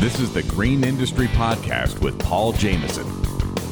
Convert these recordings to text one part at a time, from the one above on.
This is the Green Industry Podcast with Paul Jameson.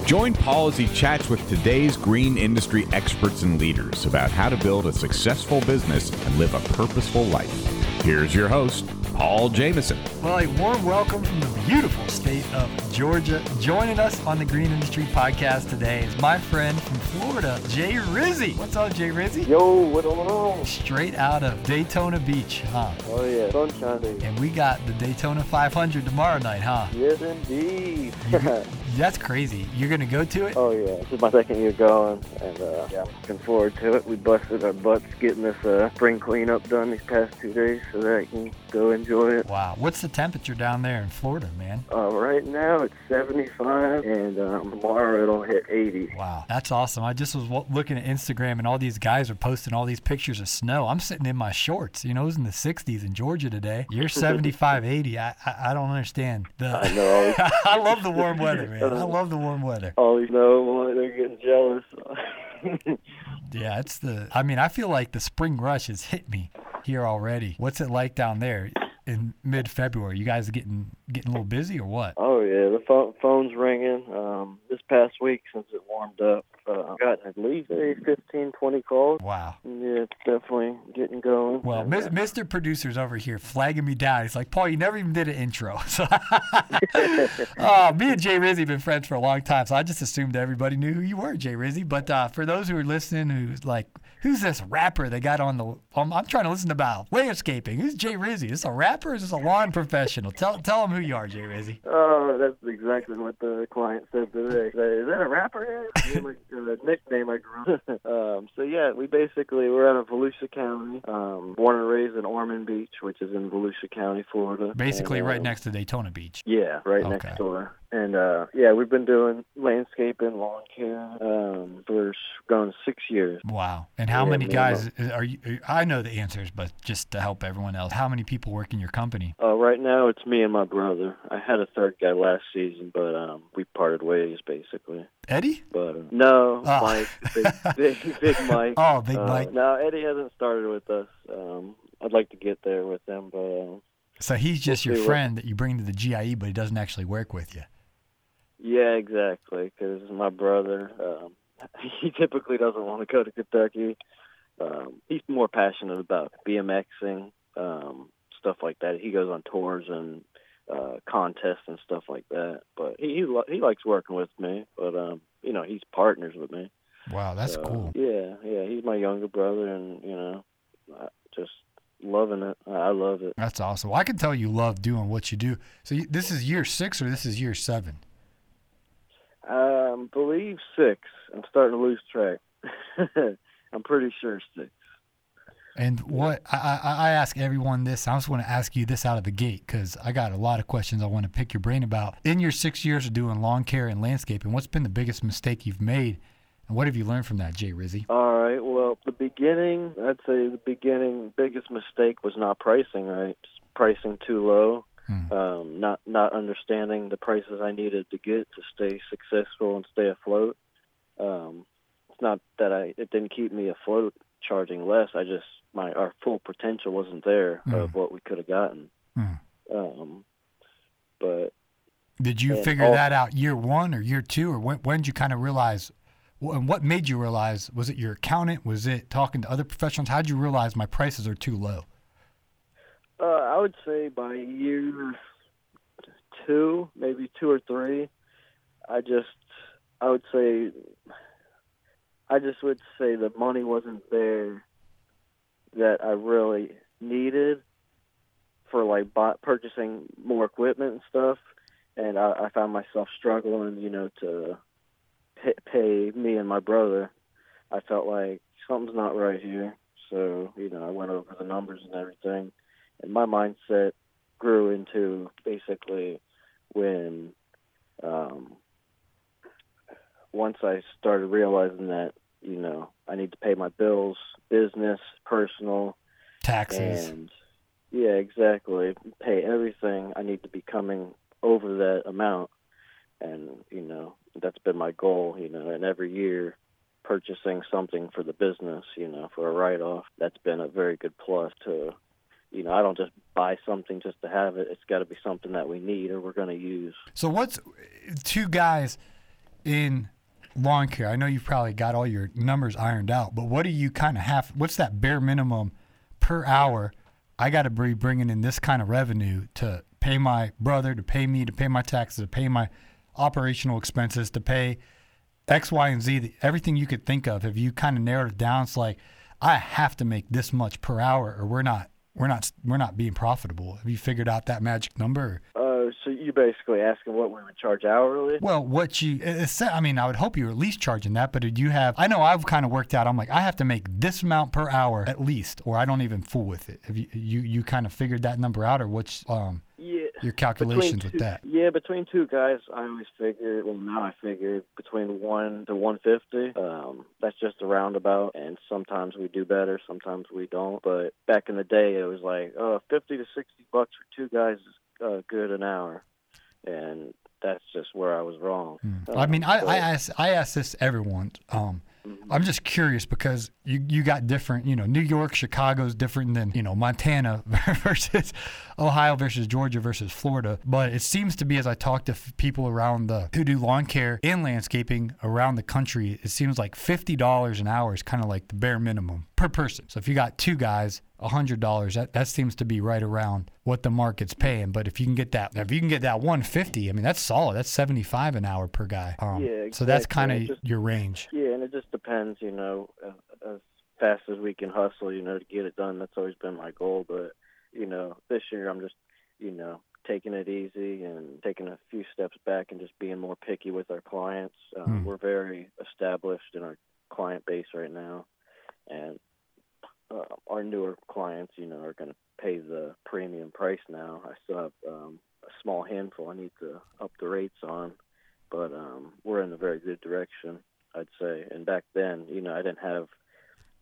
Join Paul as he chats with today's green industry experts and leaders about how to build a successful business and live a purposeful life. Here's your host, Paul Jameson. Well, a warm welcome from the beautiful state of Georgia. Joining us on the Green Industry Podcast today is my friend from Florida, Jay Rizzy. What's up, Jay Rizzy? Yo, what's going on? Straight out of Daytona Beach, huh? Oh yeah, sunshine day. And we got the Daytona 500 tomorrow night, huh? Yes, indeed. That's crazy. You're gonna go to it? oh yeah, this is my second year going, and uh, yeah, I'm looking forward to it. We busted our butts getting this uh, spring cleanup done these past two days, so that I can go enjoy it. Wow. What's the temperature down there in Florida, man? Uh, right now it's 75, and um, tomorrow it'll hit 80. Wow, that's awesome. I just was w- looking at Instagram and all these guys are posting all these pictures of snow. I'm sitting in my shorts. You know, it was in the 60s in Georgia today. You're 75, 80. I, I, I don't understand. The, I know I love the warm weather, man. I love the warm weather. Oh, these know they're getting jealous. Yeah, it's the. I mean, I feel like the spring rush has hit me here already. What's it like down there in mid-February? You guys getting getting a little busy or what? oh yeah, the phone, phone's ringing. Um, this past week since it warmed up, I've gotten at least say 15, 20 calls. Wow. Yeah, it's definitely getting going. Well, uh, Mr. Producer's over here flagging me down. He's like, Paul, you never even did an intro. So, oh, me and Jay Rizzy have been friends for a long time, so I just assumed everybody knew who you were, Jay Rizzy. But uh, for those who are listening, who's like, who's this rapper they got on the? Um, I'm trying to listen about landscaping. Who's Jay Rizzy? Is this a rapper? Or is this a lawn professional? Tell tell them who you are, Jay Rizzy. Oh, that's exactly what the client said today. Is that a rapper? Like, uh, nickname I grew up. um, so yeah, we basically we're out of Volusia County. Um, born and raised in Ormond Beach, which is in Volusia County, Florida. Basically, And, right next to Daytona Beach. Yeah, right Okay. next door. And uh yeah, we've been doing landscaping, lawn care, um, for going six years. Wow. And how Yeah, many guys are you? I know the answers, but just to help everyone else, how many people work in your company? Uh, right now it's me and my brother. I had a third guy last season, but um, we parted ways basically. Eddie? But uh, no, Oh. Mike, big, big, big Mike. Oh, Big Uh, Mike. No, Eddie hasn't started with us. Um, I'd like to get there with him, but uh, So he's just we'll your see what- friend that you bring to the GIE, but he doesn't actually work with you. Yeah, exactly. Because my brother, um, he typically doesn't want to go to Kentucky. Um, he's more passionate about BMXing, um, stuff like that. He goes on tours and uh, contests and stuff like that. But he he, he likes working with me. But um, you know, he's partners with me. Wow, that's So, cool. Yeah, yeah. He's my younger brother, and you know, I just loving it. I I love it. That's awesome. Well, I can tell you love doing what you do. So you, this is year six or this is year seven? Um, believe six. I'm starting to lose track. I'm pretty sure six. And what I, I, I ask everyone this, I just want to ask you this out of the gate because I got a lot of questions I want to pick your brain about. In your six years of doing lawn care and landscaping, what's been the biggest mistake you've made, and what have you learned from that, Jay Rizzy? All right. Well, the beginning, I'd say the beginning biggest mistake was not pricing right. Just pricing too low. Hmm. Um, not not understanding the prices I needed to get to stay successful and stay afloat. Um, it's not that I it didn't keep me afloat charging less. I just my our full potential wasn't there of what we could have gotten. Hmm. Um, but Did you figure all- that out year one or year two, or when, when did you kind of realize? And what made you realize? Was it your accountant? Was it talking to other professionals? How did you realize my prices are too low? Uh, I would say by year two, maybe two or three, I just, I would say, I just would say the money wasn't there that I really needed for like buy, purchasing more equipment and stuff, and I, I found myself struggling, you know, to pay, pay me and my brother. I felt like something's not right here, so you know, I went over the numbers and everything and my mindset grew into basically when um once I started realizing that, you know, I need to pay my bills, business, personal, Taxes. and yeah, exactly, pay everything. I need to be coming over that amount, and you know, that's been my goal. You know, and every year purchasing something for the business, you know, for a write off, that's been a very good plus to you know, I don't just buy something just to have it. It's got to be something that we need or we're going to use. So what's two guys in lawn care? I know you've probably got all your numbers ironed out, but what do you kind of have? What's that bare minimum per hour? I got to be bringing in this kind of revenue to pay my brother, to pay me, to pay my taxes, to pay my operational expenses, to pay X, Y, and Z. Everything you could think of. Have you kind of narrowed it down? It's like I have to make this much per hour, or we're not we're not we're not being profitable. Have you figured out that magic number? Uh, so you basically asking what we would charge hourly? Well, what you I mean, I would hope you're at least charging that, but did you have? I know I've kind of worked out. I'm like, I have to make this amount per hour at least, or I don't even fool with it. Have you you, you kind of figured that number out, or what's um your calculations two, with that? Yeah, between two guys, I always figured. Well, now I figure between one to one fifty. Um, that's just a roundabout, and sometimes we do better, sometimes we don't. But back in the day, it was like, oh, fifty to sixty bucks for two guys is uh, good an hour, and that's just where I was wrong. Hmm. I mean, I, I ask I ask this to everyone. Um, I'm just curious because you you got different, you know, New York, Chicago's different than you know Montana versus Ohio versus Georgia versus Florida. But it seems to be as I talk to f- people around the who do lawn care and landscaping around the country, it seems like fifty dollars an hour is kind of like the bare minimum per person. So if you got two guys, hundred dollars, that that seems to be right around what the market's paying. But if you can get that, if you can get that one fifty, I mean that's solid. That's seventy five an hour per guy. Um, yeah, exactly. So that's kind of your range. Yeah, and it just depends, you know, uh, as fast as we can hustle, you know, to get it done. That's always been my goal. But, you know, this year I'm just, you know, taking it easy and taking a few steps back and just being more picky with our clients. Um, Hmm. We're very established in our client base right now. And uh, our newer clients, you know, are going to pay the premium price now. I still have um, a small handful I need to up the rates on, but um, we're in a very good direction, I'd say. And back then, you know, I didn't have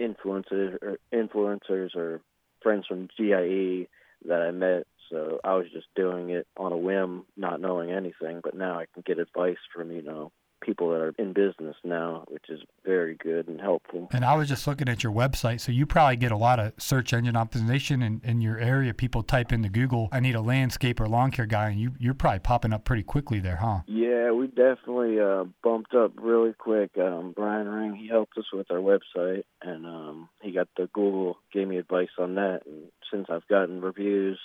influencers or influencers or friends from GIE that I met, so I was just doing it on a whim, not knowing anything. But now I can get advice from you know people that are in business now, which is very good and helpful. And I was just looking at your website, so you probably get a lot of search engine optimization in, in your area. People type into Google, "I need a landscape or lawn care guy," and you you're probably popping up pretty quickly there, huh? Yeah, we definitely uh, bumped up really quick. Um, Brian Ring, he helped us with our website, and um, he got the Google, gave me advice on that. And since I've gotten reviews,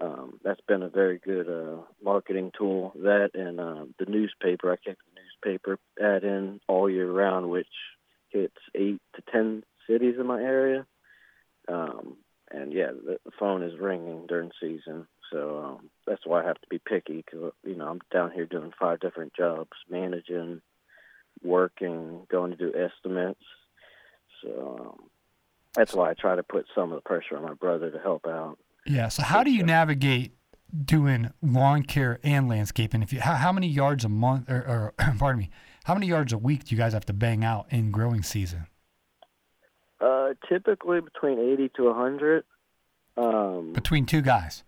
um, that's been a very good uh, marketing tool. That and uh, the newspaper, I the newspaper ad in all year round, which hits eight to ten cities in my area. Um, and yeah, the, the phone is ringing during season, so um, that's why I have to be picky because you know I'm down here doing five different jobs, managing, working, going to do estimates. So um, that's why I try to put some of the pressure on my brother to help out. Yeah. So how do you navigate doing lawn care and landscaping? If you how, how many yards a month, or, or pardon me, how many yards a week do you guys have to bang out in growing season? Uh, typically between eighty to a hundred. Um, Between two guys.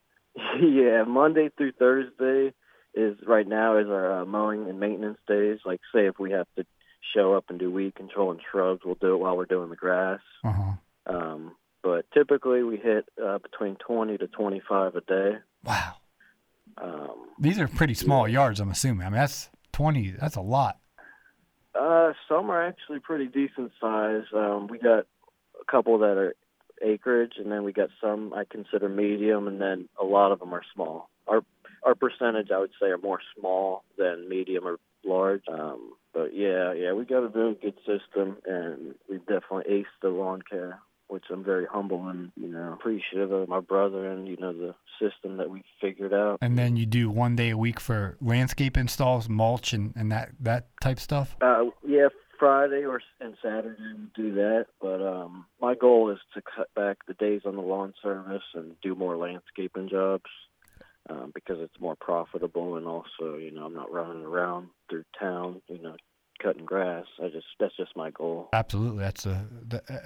yeah, Monday through Thursday is right now is our uh, mowing and maintenance days. Like, say if we have to show up and do weed control and shrubs, we'll do it while we're doing the grass. Uh huh. Um, but typically we hit uh, between 20 to 25 a day. Wow. Um, These are pretty small yards. I'm assuming. I mean, that's twenty. That's a lot. uh, some are actually pretty decent size. Um, we got a couple that are acreage, and then we got some I consider medium, and then a lot of them are small. Our our percentage, I would say, are more small than medium or large. Um, but yeah, yeah, we got a very good system, and we definitely aced the lawn care, which I'm very humble and you know appreciative of my brother and you know the system that we figured out. And then you do one day a week for landscape installs, mulch, and, and that that type stuff. Uh, yeah, Friday or and Saturday we do that. But um, my goal is to cut back the days on the lawn service and do more landscaping jobs um, because it's more profitable and also you know I'm not running around through town you know cutting grass. I just that's just my goal. Absolutely, that's a.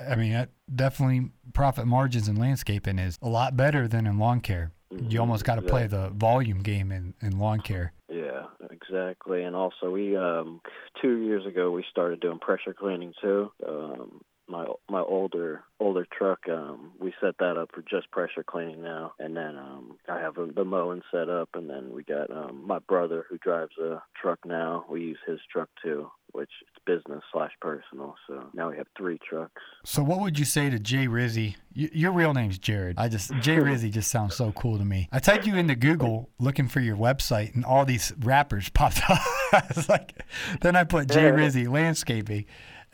I mean, that definitely profit margins in landscaping is a lot better than in lawn care. You almost got to play the volume game in, in lawn care. Yeah, exactly. And also, we um, two years ago we started doing pressure cleaning too. Um, my my older older truck. Um, we set that up for just pressure cleaning now, and then um, I have the mowing set up, and then we got um, my brother who drives a truck now. We use his truck too, which it's business slash personal. So now we have three trucks. So what would you say to Jay Rizzy? Y- your real name's Jared. I just Jay Rizzy just sounds so cool to me. I typed you into Google looking for your website, and all these rappers popped up. I was like, then I put Jay Rizzy landscaping.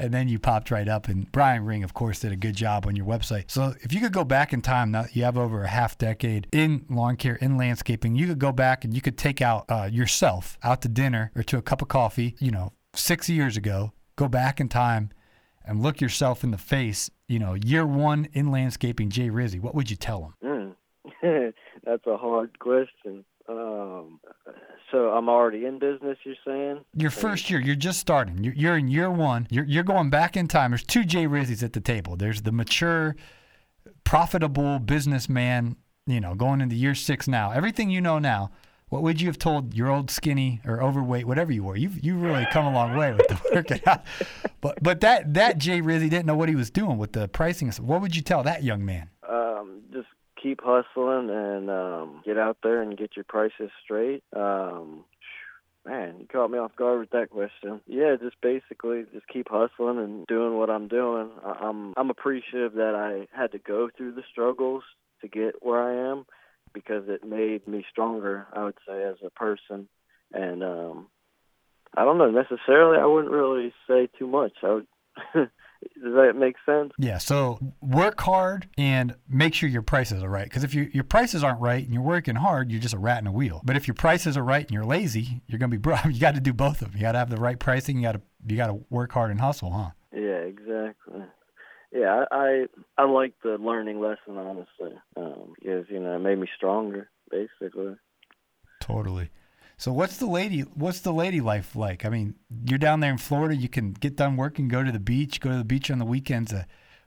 And then you popped right up, and Brian Ring, of course, did a good job on your website. So if you could go back in time, now you have over a half decade in lawn care, in landscaping, you could go back and you could take out uh, yourself out to dinner or to a cup of coffee, you know, six years ago, go back in time and look yourself in the face, you know, year one in landscaping, Jay Rizzy, what would you tell him? Mm. That's a hard question. Um, so I'm already in business. You're saying your first year, you're just starting. You're, you're in year one. You're, you're going back in time. There's two Jay Rizzys at the table. There's the mature, profitable businessman. You know, going into year six now. Everything you know now. What would you have told your old skinny or overweight, whatever you were? You've you really come a long way with the working out. But but that that Jay Rizzy didn't know what he was doing with the pricing. What would you tell that young man? Um, just keep hustling and um, get out there and get your prices straight. Um, man, you caught me off guard with that question. Yeah, just basically just keep hustling and doing what I'm doing. I'm I'm appreciative that I had to go through the struggles to get where I am because it made me stronger, I would say, as a person. And um I don't know necessarily. I wouldn't really say too much. I would. Does that make sense? Yeah. So work hard and make sure your prices are right. Because if you, your prices aren't right and you're working hard, you're just a rat in a wheel. But if your prices are right and you're lazy, you're gonna be broke. You got to do both of them. You got to have the right pricing. You got to you got to work hard and hustle, huh? Yeah, exactly. Yeah, I I, I like the learning lesson honestly, um, because you know it made me stronger, basically. Totally. So what's the lady what's the lady life like? I mean, you're down there in Florida. You can get done working, go to the beach, go to the beach on the weekends. Uh,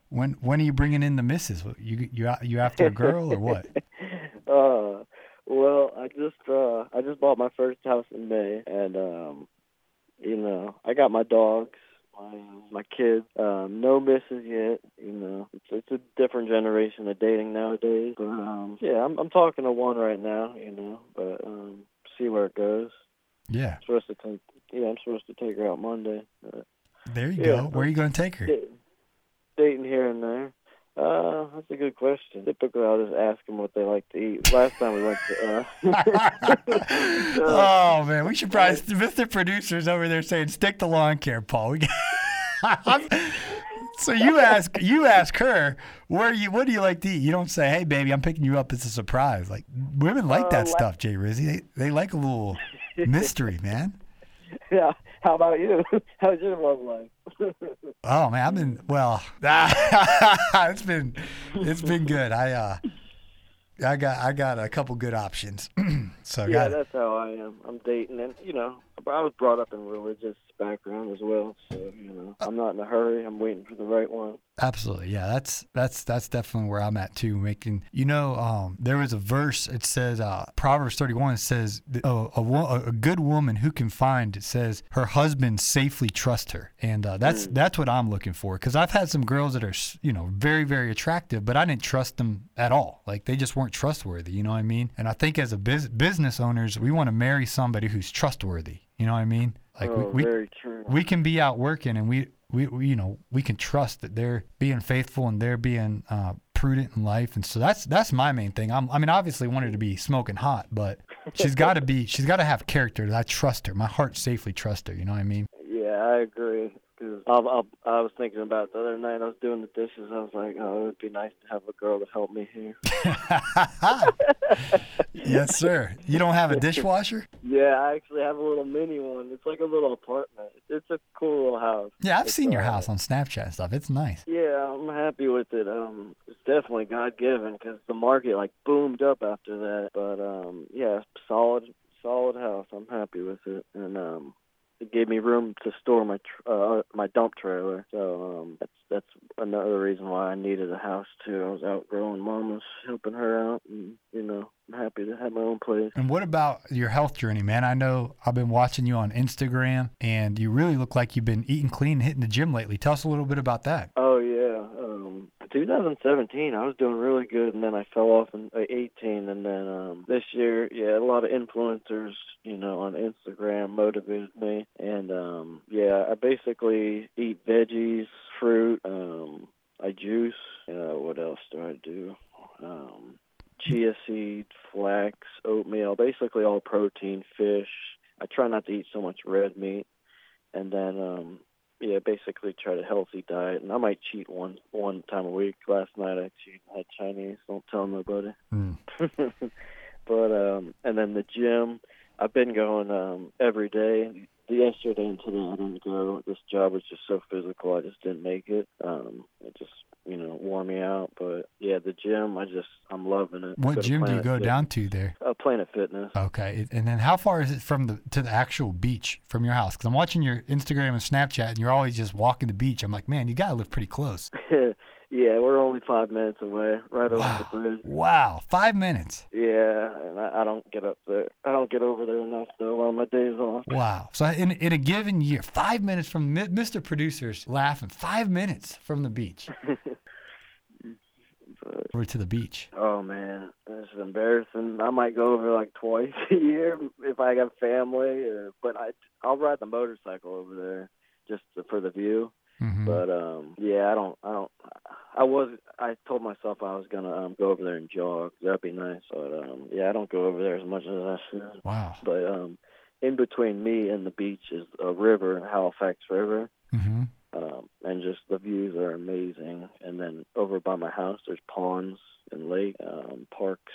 when when are you bringing in the missus? You you you after a girl or what? uh, well, I just uh I just bought my first house in May, and um, you know I got my dogs, my my kids. Um, no misses yet. You know, it's it's a different generation of dating nowadays. But um, yeah, I'm I'm talking to one right now. You know, but um see where it goes. Yeah. I'm supposed to take. Yeah, I'm supposed to take her out Monday. But, there you yeah, go. Where are you going to take her? Dating here and there. Uh, that's a good question. Typically, I'll just ask them what they like to eat. Last time we went to. Uh, oh man, we should probably Mr. Producer's over there saying, "Stick to lawn care, Paul." so you ask you ask her where you what do you like to eat? You don't say, "Hey, baby, I'm picking you up. It's a surprise." Like women like that Uh, stuff, Jay Rizzy. They they like a little mystery, man. yeah. How about you? How's your love life? Oh man, I've been well. it's been it's been good. I uh, I got I got a couple good options. so yeah, got that's how I am. I'm dating, and you know, I was brought up in religious background as well, so you know, I'm not in a hurry. I'm waiting for the right one. Absolutely, yeah. That's that's that's definitely where I'm at too. Making you know, um, there was a verse. It says uh, Proverbs 31 says a, a, good woman who can find it says her husband safely trust her, and uh, that's that's what I'm looking for. Because I've had some girls that are you know very very attractive, but I didn't trust them at all. Like they just weren't trustworthy. You know what I mean? And I think as a bus- business owners, we want to marry somebody who's trustworthy. You know what I mean? Like oh, we, we very true. we can be out working and we, we, we you know we can trust that they're being faithful and they're being uh, prudent in life. And so that's that's my main thing. I'm, i mean obviously I want her to be smoking hot but she's got to be she's got to have character. That i trust her. My heart safely trusts her. You know what i mean? Yeah, I agree. Cause I, I, I was thinking about the other night. I was doing the dishes. I was like, oh, it would be nice to have a girl to help me here. yes sir you don't have a dishwasher Yeah, I actually have a little mini one. It's like a little apartment. It's a cool little house. yeah i've It's, seen your uh, house on snapchat and stuff it's nice Yeah, I'm happy with it. Um, it's definitely God given because the market like boomed up after that. But um, yeah, solid, solid house. I'm happy with it, and um, it gave me room to store my tr- uh, my dump trailer. So um, that's that's another reason why I needed a house too. I was outgrowing mama's, helping her out, and you know, I'm happy to have my own place. And what about your health journey, man? I know I've been watching you on Instagram, and you really look like you've been eating clean, and hitting the gym lately. Tell us a little bit about that. Oh yeah, 2017, I was doing really good, and then I fell off in uh, 18, and then um, this year, yeah, a lot of influencers, you know, on Instagram motivated me, and um, yeah, I basically eat veggies, fruit, um, I juice. Uh, what else do I do? Um, chia seed, flax, oatmeal, basically all protein, fish. I try not to eat so much red meat, and then um, yeah, basically try to healthy diet, and I might cheat one one time a week. Last night I cheated, I had Chinese. Don't tell nobody. Mm. but um, and then the gym. I've been going um every day. Yesterday and today I didn't go. This job was just so physical. I just didn't make it. Um, it just you know wore me out. But yeah, the gym. I just I'm loving it. What gym do you go Fit- down to there? Uh, Planet Fitness. Okay, and then how far is it from the to the actual beach from your house? Because I'm watching your Instagram and Snapchat, and you're always just walking the beach. I'm like, man, you gotta live pretty close. yeah, we're only five minutes away, right over Wow. the bridge. Wow, five minutes. Yeah, and I, I don't get up there. I don't get over there enough though on my days off. Wow. So in in a given year, five minutes from Mr. Producer's laughing, five minutes from the beach But, over to the beach. oh man, this is embarrassing. I might go over like twice a year if I got family, uh, but I I'll ride the motorcycle over there just for the view. Hmm But um, yeah, I don't, I don't, I was, I told myself I was gonna um go over there and jog. That'd be nice. But um, yeah, I don't go over there as much as I should. Wow. But um, in between me and the beach is a river, Halifax River. hmm um, and just the views are amazing. And then over by my house, there's ponds and lake, um, parks,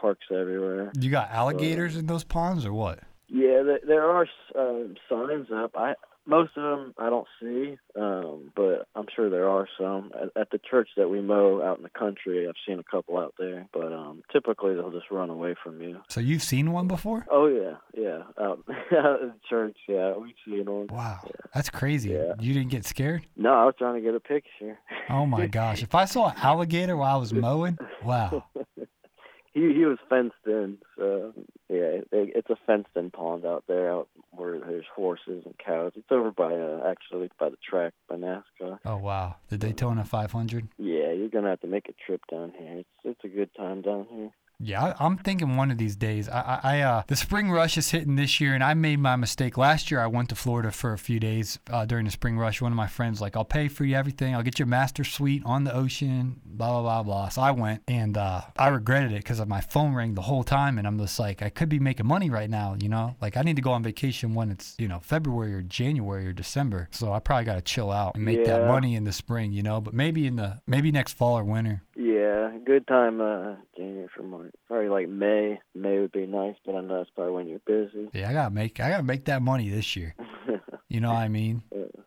parks everywhere. You got alligators in those ponds or what? Yeah, there, there are um, signs up. I most of them I don't see, um, but I'm sure there are some at, at the church that we mow out in the country. I've seen a couple out there, but um, typically they'll just run away from you. So you've seen one before? Oh yeah, yeah, out, out at church. Yeah, we've seen them. Wow, that's crazy. Yeah. You didn't get scared? No, I was trying to get a picture. Oh my gosh! If I saw an alligator while I was mowing, wow. he he was fenced in, so yeah, it, it's a fenced in pond out there, out where there's horses and cows. It's over by uh, actually by the track by NASCAR. Oh wow, the Daytona 500. Yeah, you're gonna have to make a trip down here. It's it's a good time down here. Yeah, I'm thinking one of these days. I, I, uh, the spring rush is hitting this year, and I made my mistake last year. I went to Florida for a few days uh, during the spring rush. One of my friends like, "I'll pay for you everything. I'll get your master suite on the ocean." Blah blah blah blah. So I went, and uh, I regretted it because my phone rang the whole time, and I'm just like, I could be making money right now, you know. Like I need to go on vacation when it's you know February or January or December. So I probably got to chill out and make that money in the spring, you know. But maybe in the maybe next fall or winter. Yeah, good time. January for March. Probably like May. May would be nice, but I know that's probably when you're busy. Yeah, I gotta make I gotta make that money this year. You know what I mean?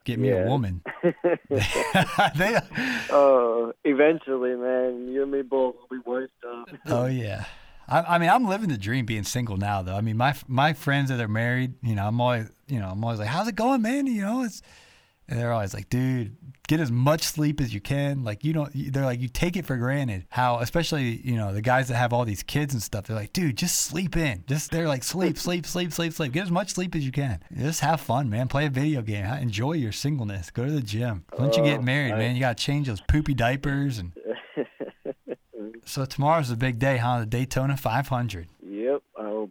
Get me a woman. they, Oh, eventually, man, you and me both will be wiped up. oh yeah. I, I mean, I'm living the dream being single now, though. I mean, my my friends that are married, you know, I'm always, you know, I'm always like, "How's it going, man?" You know, it's, and they're always like, "Dude, get as much sleep as you can." Like, you don't, they're like, you take it for granted. How, especially, you know, the guys that have all these kids and stuff, they're like, "Dude, just sleep in. Just they're like, sleep, sleep, sleep, sleep, sleep. Get as much sleep as you can. Just have fun, man. Play a video game. Enjoy your singleness. Go to the gym. Once you get Oh, married, man, you gotta change those poopy diapers and." So tomorrow's the big day, huh? The Daytona 500.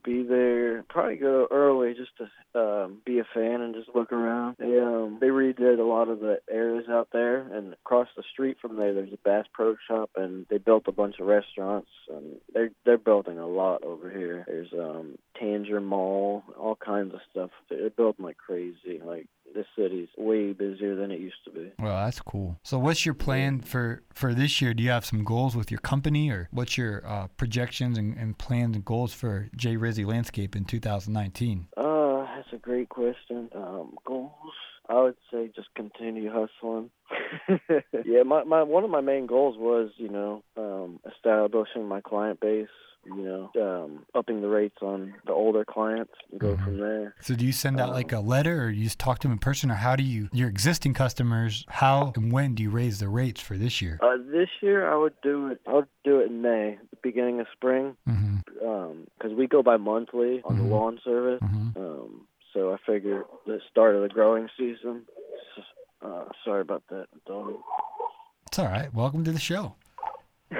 Be there. Probably go early just to um, be a fan and just look around. They um they redid a lot of the areas out there, and across the street from there, there's a Bass Pro Shop, and they built a bunch of restaurants. And they're they're building a lot over here. There's um Tanger Mall, all kinds of stuff. They're building like crazy. Like this city's way busier than it used to be. Well, that's cool. So, what's your plan for for this year? Do you have some goals with your company, or what's your uh, projections and, and plans and goals for J Rizzy Landscape in 2019? Uh, that's a great question. Um, goals. I would say just continue hustling. yeah, my, my one of my main goals was, you know, um, establishing my client base. You know, um, upping the rates on the older clients and go Mhm. from there. So, do you send out like a letter, or you just talk to them in person, or how do you your existing customers? How and when do you raise the rates for this year? Uh, this year I would do it. I would do it in May, the beginning of spring, Mm-hmm. um, because we go by monthly on Mhm. the lawn service. Mm-hmm. Um, so I figure the start of the growing season. Uh, sorry about that, dog. It's all right. Welcome to the show.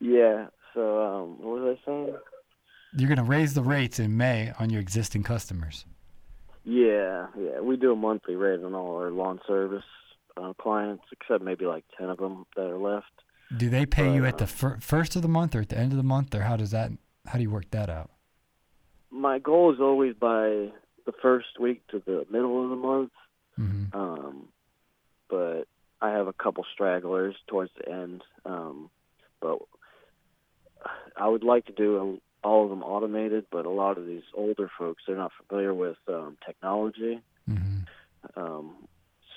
yeah. So um, what was I saying? You're going to raise the rates in May on your existing customers. Yeah, yeah. We do a monthly rate on all our lawn service uh, clients, except maybe like ten of them that are left. Do they pay But, you at uh, the fir- first of the month or at the end of the month, or how does that? How do you work that out? My goal is always by the first week to the middle of the month. hmm Um, but I have a couple stragglers towards the end. Um, but I would like to do all of them automated, but a lot of these older folks they're not familiar with um, technology, hmm um,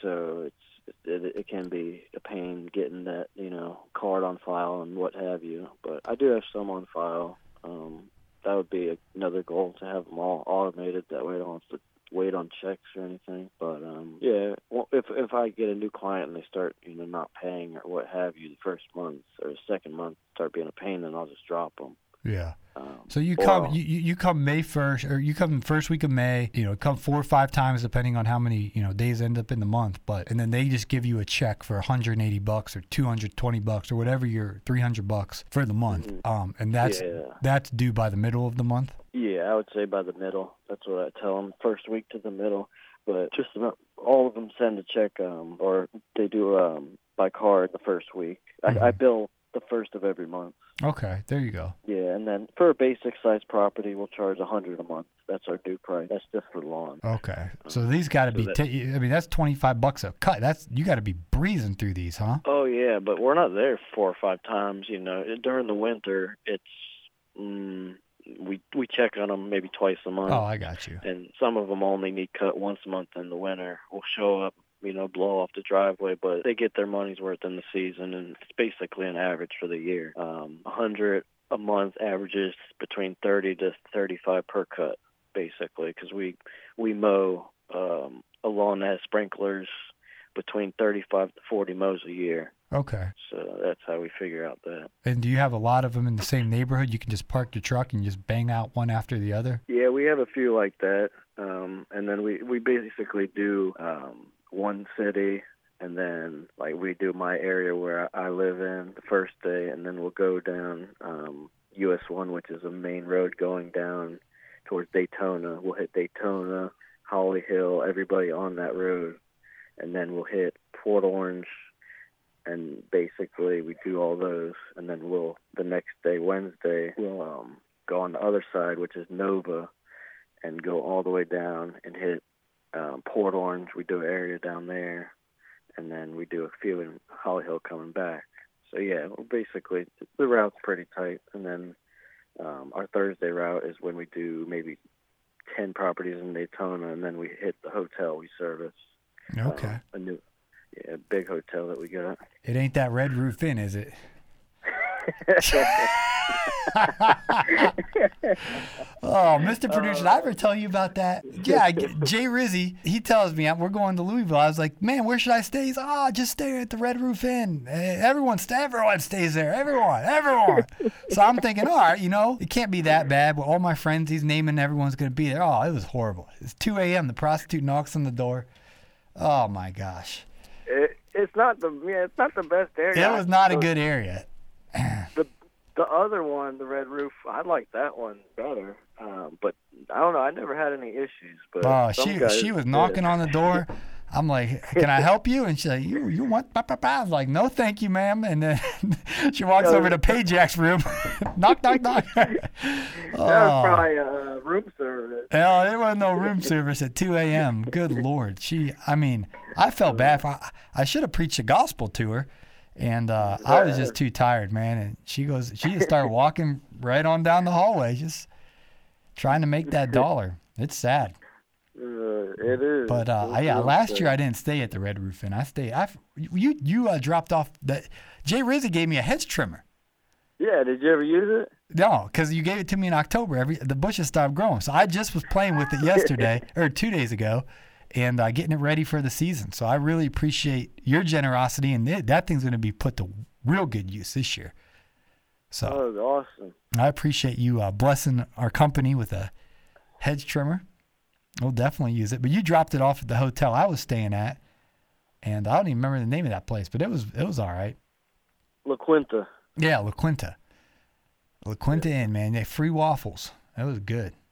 so it's it, it can be a pain getting that you know card on file and what have you. But I do have some on file. Um, that would be another goal to have them all automated. That way, I don't have to wait on checks or anything. But um, yeah, well, if if I get a new client and they start you know not paying or what have you the first month or the second month start being a pain, then I'll just drop them. Yeah. Um, So you or come I'll- you, you you come May first, or you come first week of May. You know, come four or five times depending on how many you know days end up in the month. But and then they just give you a check for 180 bucks or 220 bucks or whatever your 300 bucks for the month. Um, and that's yeah. that's due by the middle of the month. Yeah, I would say by the middle. That's what I tell them. First week to the middle, but just about all of them send a check, um, or they do um, by card the first week. I, I bill the first of every month. Okay, there you go. Yeah, and then for a basic size property, we'll charge a hundred a month. That's our due price. That's just for lawn. Okay, so these got to So be. that- ta- I mean, that's 25 bucks a cut. That's you got to be breezing through these, huh? Oh yeah, but we're not there four or five times. You know, during the winter, it's mm, we we check on them maybe twice a month. Oh, I got you. and some of them only need cut once a month in the winter. Will show up, you know, blow off the driveway, but they get their money's worth in the season, and it's basically an average for the year. Um, a hundred a month averages between thirty to thirty-five per cut, basically, because we we mow um, a lawn that has sprinklers between thirty-five to forty mows a year. Okay. So that's how we figure out that. And do you have a lot of them in the same neighborhood? You can just park your truck and just bang out one after the other. Yeah, we have a few like that, um, and then we we basically do um, one city, and then like we do my area where I live in the first day, and then we'll go down um, US one, which is a main road going down towards Daytona. We'll hit Daytona, Holly Hill, everybody on that road, and then we'll hit Port Orange. And basically, we do all those, and then we'll the next day, Wednesday, we'll um, go on the other side, which is Nova, and go all the way down and hit um, Port Orange. We do an area down there, and then we do a few in Holly Hill coming back. So yeah, well, basically the route's pretty tight, and then um, our Thursday route is when we do maybe ten properties in Daytona, and then we hit the hotel we service. Okay. Um, a new, yeah, big hotel that we got. It ain't that Red Roof Inn, is it? oh, Mr. Producer, did I ever tell you about that? Yeah, Jay Rizzy, he tells me we're going to Louisville. I was like, man, where should I stay? He's like, oh, just stay at the Red Roof Inn. Eh, Everyone, everyone stays there. Everyone, everyone. so I'm thinking, all right, you know, it can't be that bad. With all my friends, he's naming everyone's going to be there. Oh, it was horrible. It's 2 a.m. The prostitute knocks on the door. Oh my gosh, it's not the yeah, it's not the best area. That was not a good area. the the other one, the Red Roof, I like that one better. Um, but I don't know. I never had any issues. But Oh, she guys she was knocking on the door. I'm like, can I help you? And she's like, you you want? Bah, bah, bah. I was like, no, thank you, ma'am. And then she walks over to Payjack's room. knock, knock, knock. That oh, was probably uh, room service. hell, there was no room service at 2 a.m. Good lord, she. I mean, I felt bad. For, I, I should have preached the gospel to her. And uh, I was just too tired, man. And she goes, she just started walking right on down the hallway, just trying to make that dollar. It's sad. Uh, it is. But uh, yeah, last year I didn't stay at the Red Roof Inn. I stayed. I you you uh, dropped off that. Jay Rizzy gave me a hedge trimmer. Yeah. Did you ever use it? No, because you gave it to me in October. Every the bushes stopped growing, so I just was playing with it yesterday or two days ago, and uh, getting it ready for the season. So I really appreciate your generosity, and th- that thing's going to be put to real good use this year. So it was awesome. I appreciate you uh, blessing our company with a hedge trimmer. We'll definitely use it. But you dropped it off at the hotel I was staying at. and I don't even remember the name of that place, but it was it was all right. La Quinta. Yeah, La Quinta. La Quinta Inn, man. They free waffles. That was good.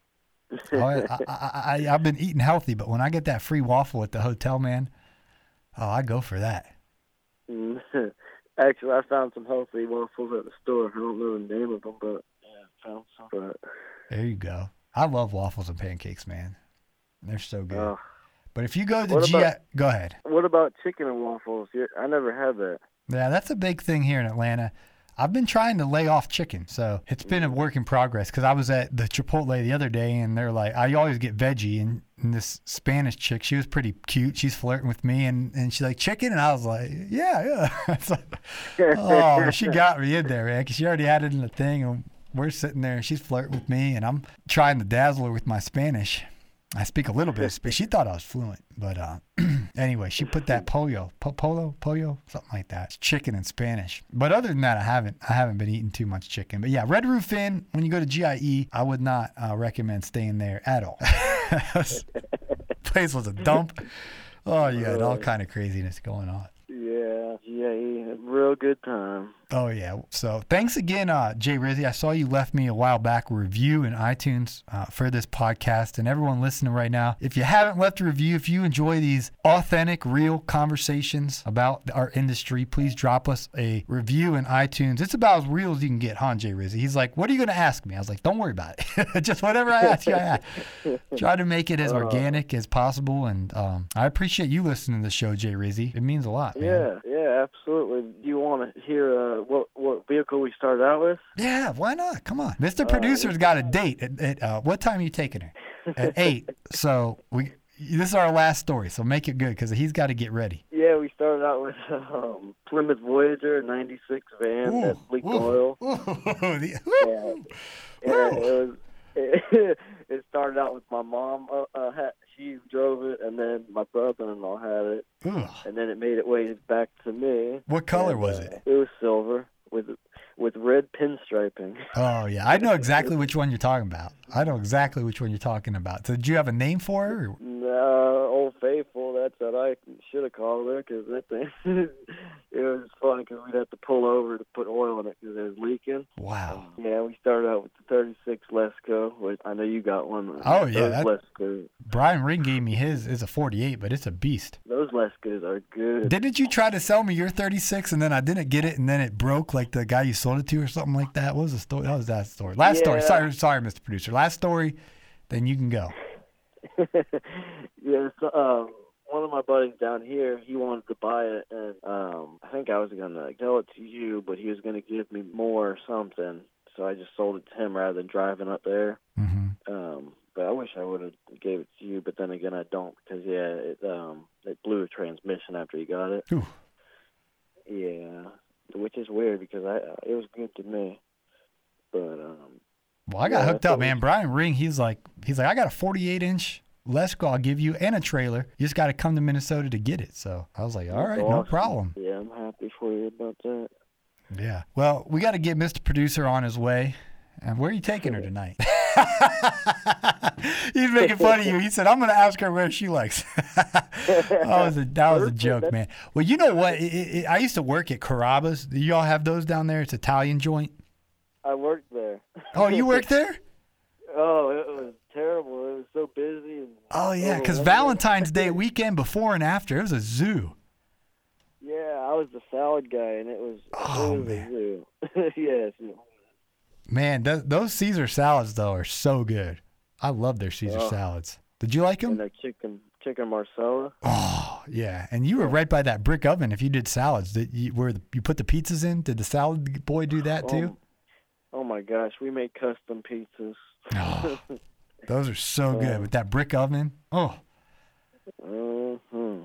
Oh, I, I, I, I've been eating healthy, but when I get that free waffle at the hotel, man, oh, I go for that. Actually, I found some healthy waffles at the store. I don't know the name of them, but yeah, I found some. But There you go. I love waffles and pancakes, man. They're so good. uh, but if you go to GI, go ahead. what about chicken and waffles? I never had that. Yeah, that's a big thing here in Atlanta. I've been trying to lay off chicken, so it's been a work in progress. Because I was at the Chipotle the other day, and they're like, I always get veggie, and, and this Spanish chick, she was pretty cute. She's flirting with me, and, and she's like, chicken, and I was like, yeah, yeah. Like, oh, she got me in there, man, because she already had it in the thing, and we're sitting there, and she's flirting with me, and I'm trying to dazzle her with my Spanish. I speak a little bit of Spanish. She thought I was fluent, but uh, anyway, she put that pollo, po- polo, pollo, something like that. It's chicken in Spanish. But other than that, I haven't, I haven't been eating too much chicken. But yeah, Red Roof Inn. When you go to GIE, I would not uh, recommend staying there at all. Place was a dump. Oh, you had all kind of craziness going on. Yeah, yeah, real good time. Oh yeah. So thanks again, uh, Jay Rizzy. I saw you left me a while back a review in iTunes uh, for this podcast, and everyone listening right now, if you haven't left a review, if you enjoy these authentic, real conversations about our industry, please drop us a review in iTunes. It's about as real as you can get, huh, Jay Rizzy? He's like, "What are you going to ask me?" I was like, "Don't worry about it. Just whatever I ask you, I ask." Try to make it as organic as possible, and um, I appreciate you listening to the show, Jay Rizzy. It means a lot. Man. Yeah, yeah, absolutely. Do you want to hear uh, what what vehicle we started out with? Yeah, why not? Come on. Mr. Producer's got a date. At, at uh, what time are you taking her? At eight. So we. This is our last story, so make it good because he's got to get ready. Yeah, we started out with um, Plymouth Voyager '96 van that leaked oil. Ooh, the- Yeah, yeah, it was. It, started out with my mom. Uh, uh, had, she drove it, and then my brother-in-law had it, Ooh. and then it made it way back to me. What color And, was uh, it? It was silver with with red pinstriping. Oh yeah, I know exactly which one you're talking about. I know exactly which one you're talking about. So did you have a name for her? or- No, Old Faithful. That's what I should have called her because that thing. it was fun because we'd have to pull over to put oil in it because it was leaking. Wow. Yeah, we started out with the 36 Lesco, which I know you got one. Oh, yeah, that- Lescos. Brian Ring gave me his. It's a 48, but it's a beast. Those Lescos are good. Didn't you try to sell me your 36 and then I didn't get it and then it broke like the guy you sold it to or something like that? What was the story? That was that story. Last story. Sorry, sorry, Mr. Producer. Last story. Then you can go. yeah, so, um, one of my buddies down here, he wanted to buy it, and um, I think I was gonna sell it to you, but he was gonna give me more or something. So I just sold it to him rather than driving up there. hmm Um, but I wish I would have gave it to you, but then again, I don't because yeah, it um, it blew a transmission after he got it. Ooh. Yeah, which is weird because I uh, it was good to me, but um, Well, I got Yeah, hooked up, man. Brian Ring, he's like, he's like, I got a 48 inch Lesco I'll give you and a trailer. You just got to come to Minnesota to get it. So I was like, all right, no awesome. problem. yeah, I'm happy for you about that. Yeah. Well, we got to get Mr. Producer on his way. And where are you taking her tonight? He's making fun of you. He said, "I'm going to ask her where she likes." that was a that was a joke, man. Well, you know what? It, it, I used to work at Carrabba's. Do y'all have those down there? It's Italian joint. I worked there. Oh, you worked there? oh, it was terrible. It was so busy. And Oh yeah, because. Valentine's Day weekend before and after, it was a zoo. Yeah, I was the salad guy, and it was Oh, it was man. a zoo. yes. Man, th- those Caesar salads though are so good. I love their Caesar Oh. salads. Did you like them? And the chicken chicken marsala. Oh yeah, and you were right by that brick oven. If you did salads, did you where the, you put the pizzas in? Did the salad boy do that oh, too? Oh, oh my gosh, we make custom pizzas. Oh, those are so good with that brick oven. Oh hmm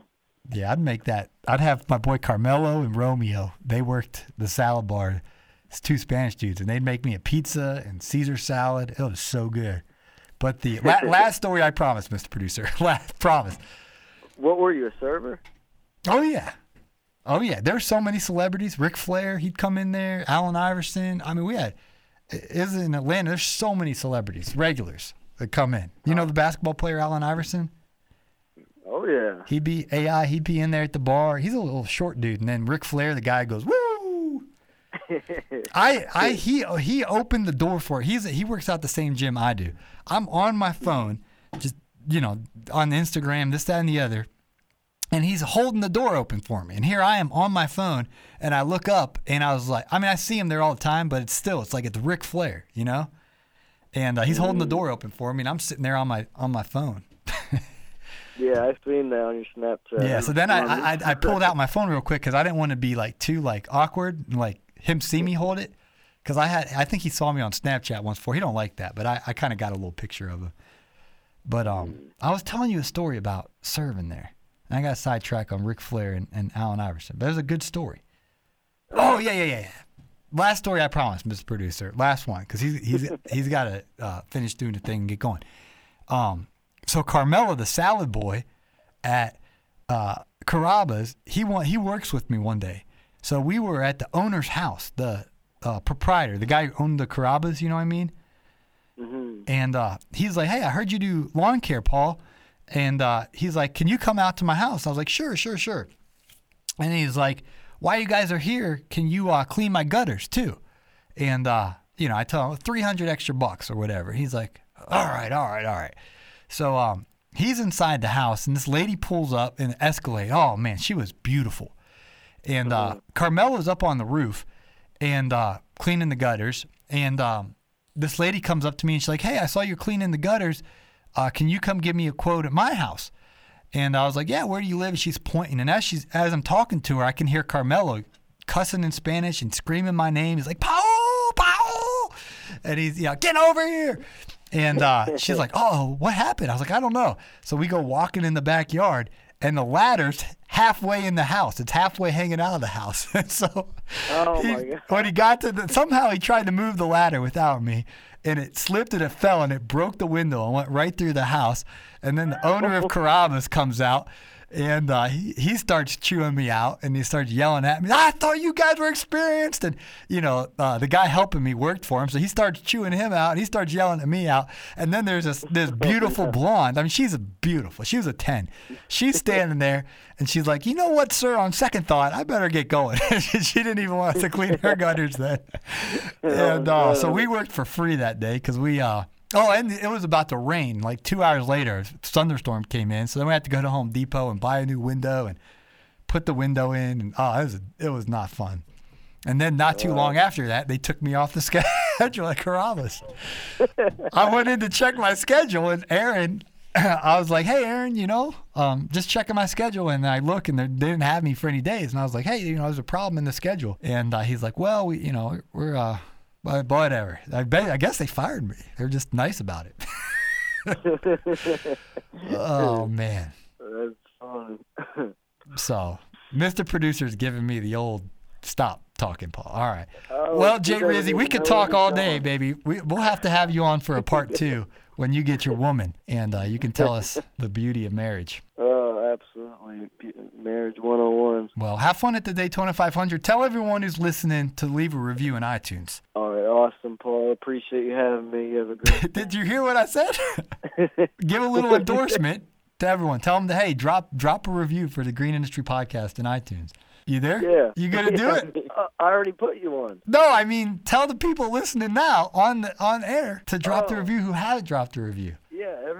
yeah, I'd make that. I'd have my boy Carmelo and Romeo. They worked the salad bar. It's two Spanish dudes, and they'd make me a pizza and Caesar salad. It was so good. But the la- last story, I promise, Mr. Producer. Last promise. What were you, a server? Oh yeah, oh yeah. There's so many celebrities. Ric Flair, he'd come in there. Allen Iverson. I mean, we had. Is in Atlanta. There's so many celebrities, regulars that come in. You know the basketball player Allen Iverson. Oh yeah. He'd be AI. He'd be in there at the bar. He's a little short dude, and then Ric Flair, the guy, goes woo. I I he he opened the door for it. He's he works out the same gym I do. I'm on my phone, just you know, on Instagram, this, that, and the other, and he's holding the door open for me. And here I am on my phone, and I look up, and I was like, I mean, I see him there all the time, but it's still, it's like it's Ric Flair, you know. And uh, he's holding the door open for me, and I'm sitting there on my on my phone. Yeah, I've seen that on your Snapchat. Yeah. So then I, I I pulled out my phone real quick because I didn't want to be like too like awkward and like him see me hold it because I had I think he saw me on Snapchat once before. He don't like that, but I, I kind of got a little picture of him. But um, I was telling you a story about serving there. And I got sidetracked on Ric Flair and, and Allen Iverson. But it was a good story. Oh yeah yeah yeah. Last story I promise, Mr. Producer. Last one because he's he's he's got to uh, finish doing the thing and get going. Um, so Carmelo, the salad boy at uh, Carrabba's, he want, he works with me one day. So we were at the owner's house, the uh, proprietor, the guy who owned the Carrabba's. You know what I mean? hmm And uh, he's like, "Hey, I heard you do lawn care, Paul." And uh, he's like, "Can you come out to my house?" I was like, "Sure, sure, sure." And he's like, "While you guys are here, can you uh, clean my gutters too?" And uh, you know, I tell him three hundred extra bucks or whatever. He's like, "All right, all right, all right." So um, he's inside the house, and this lady pulls up in an Escalade. Oh man, she was beautiful. And uh, Carmelo's up on the roof and uh, cleaning the gutters. And um, this lady comes up to me and she's like, "Hey, I saw you cleaning the gutters. Uh, can you come give me a quote at my house?" And I was like, "Yeah, where do you live?" And she's pointing. And as she's as I'm talking to her, I can hear Carmelo cussing in Spanish and screaming my name. He's like, "Paul, Paul!" And he's you know, "Get over here!" And uh, she's like, "Oh, what happened?" I was like, "I don't know." So we go walking in the backyard, and the ladder's halfway in the house. It's halfway hanging out of the house. And so Oh, he- my God. when he got to the, somehow he tried to move the ladder without me, and it slipped and it fell and it broke the window and went right through the house. And then the owner of Carrabba's comes out. And uh, he, he starts chewing me out and he starts yelling at me. I thought you guys were experienced. And, you know, uh, the guy helping me worked for him. So he starts chewing him out and he starts yelling at me out. And then there's this, this beautiful blonde. I mean, she's beautiful. She was a 10. She's standing there and she's like, you know what, sir? On second thought, I better get going. she didn't even want us to clean her gutters then. And uh, so we worked for free that day because we, uh, oh, and it was about to rain. Like two hours later, a thunderstorm came in. So then we had to go to Home Depot and buy a new window and put the window in. And oh, it was, it was not fun. And then not too long after that, they took me off the schedule at Carrabba's. I went in to check my schedule, and Aaron, I was like, "Hey, Aaron, you know, um, just checking my schedule." And I look, and they they didn't have me for any days. And I was like, "Hey, you know, there's a problem in the schedule." And uh, he's like, "Well, we, you know, we're, uh, but whatever." I bet, I guess they fired me. They're just nice about it. oh man. That's fun. So, Mr. Producer's giving me the old stop talking, Paul. All right. Oh, well, Jay Rizzy, we could talk all day, baby. We, we'll have to have you on for a part two when you get your woman, and uh, you can tell us the beauty of marriage. Oh, absolutely. Marriage 101. Well, have fun at the Daytona 500. Tell everyone who's listening to leave a review in iTunes. All right, awesome, Paul. Appreciate you having me. You have a great Did you hear what I said? Give a little endorsement to everyone. Tell them to hey, drop drop a review for the Green Industry Podcast in iTunes. You there? Yeah. You gonna do it? I already put you on. No, I mean tell the people listening now on the, on air to drop the Oh. review who haven't dropped a review.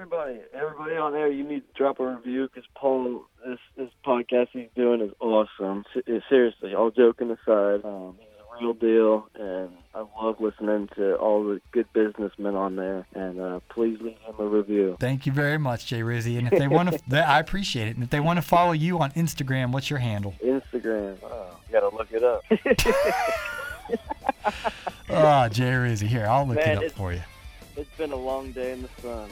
Yeah, everybody, everybody on there, you need to drop a review because Paul, this this podcast he's doing is awesome. Se- Seriously, all joking aside, um, he's a real deal, and I love listening to all the good businessmen on there. And uh, please leave him a review. Thank you very much, Jay Rizzy. And if they want to, I appreciate it. And if they want to follow you on Instagram, what's your handle? Instagram, oh, you gotta look it up. Oh, Jay Rizzy. Here, I'll look Man, it up for you. it's been a long day in the sun.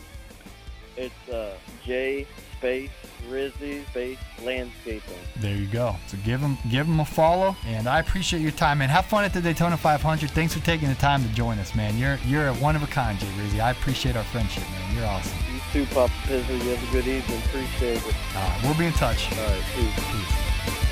It's uh, J space Rizzy space landscaping. There you go. So give them give them a follow, and I appreciate your time, man. Have fun at the Daytona 500. Thanks for taking the time to join us, man. You're you're a one of a kind, Jay Rizzy. I appreciate our friendship, man. You're awesome. You too, Papa Pizzle. You have a good evening. Appreciate it. We'll be in touch. All right, peace. Peace.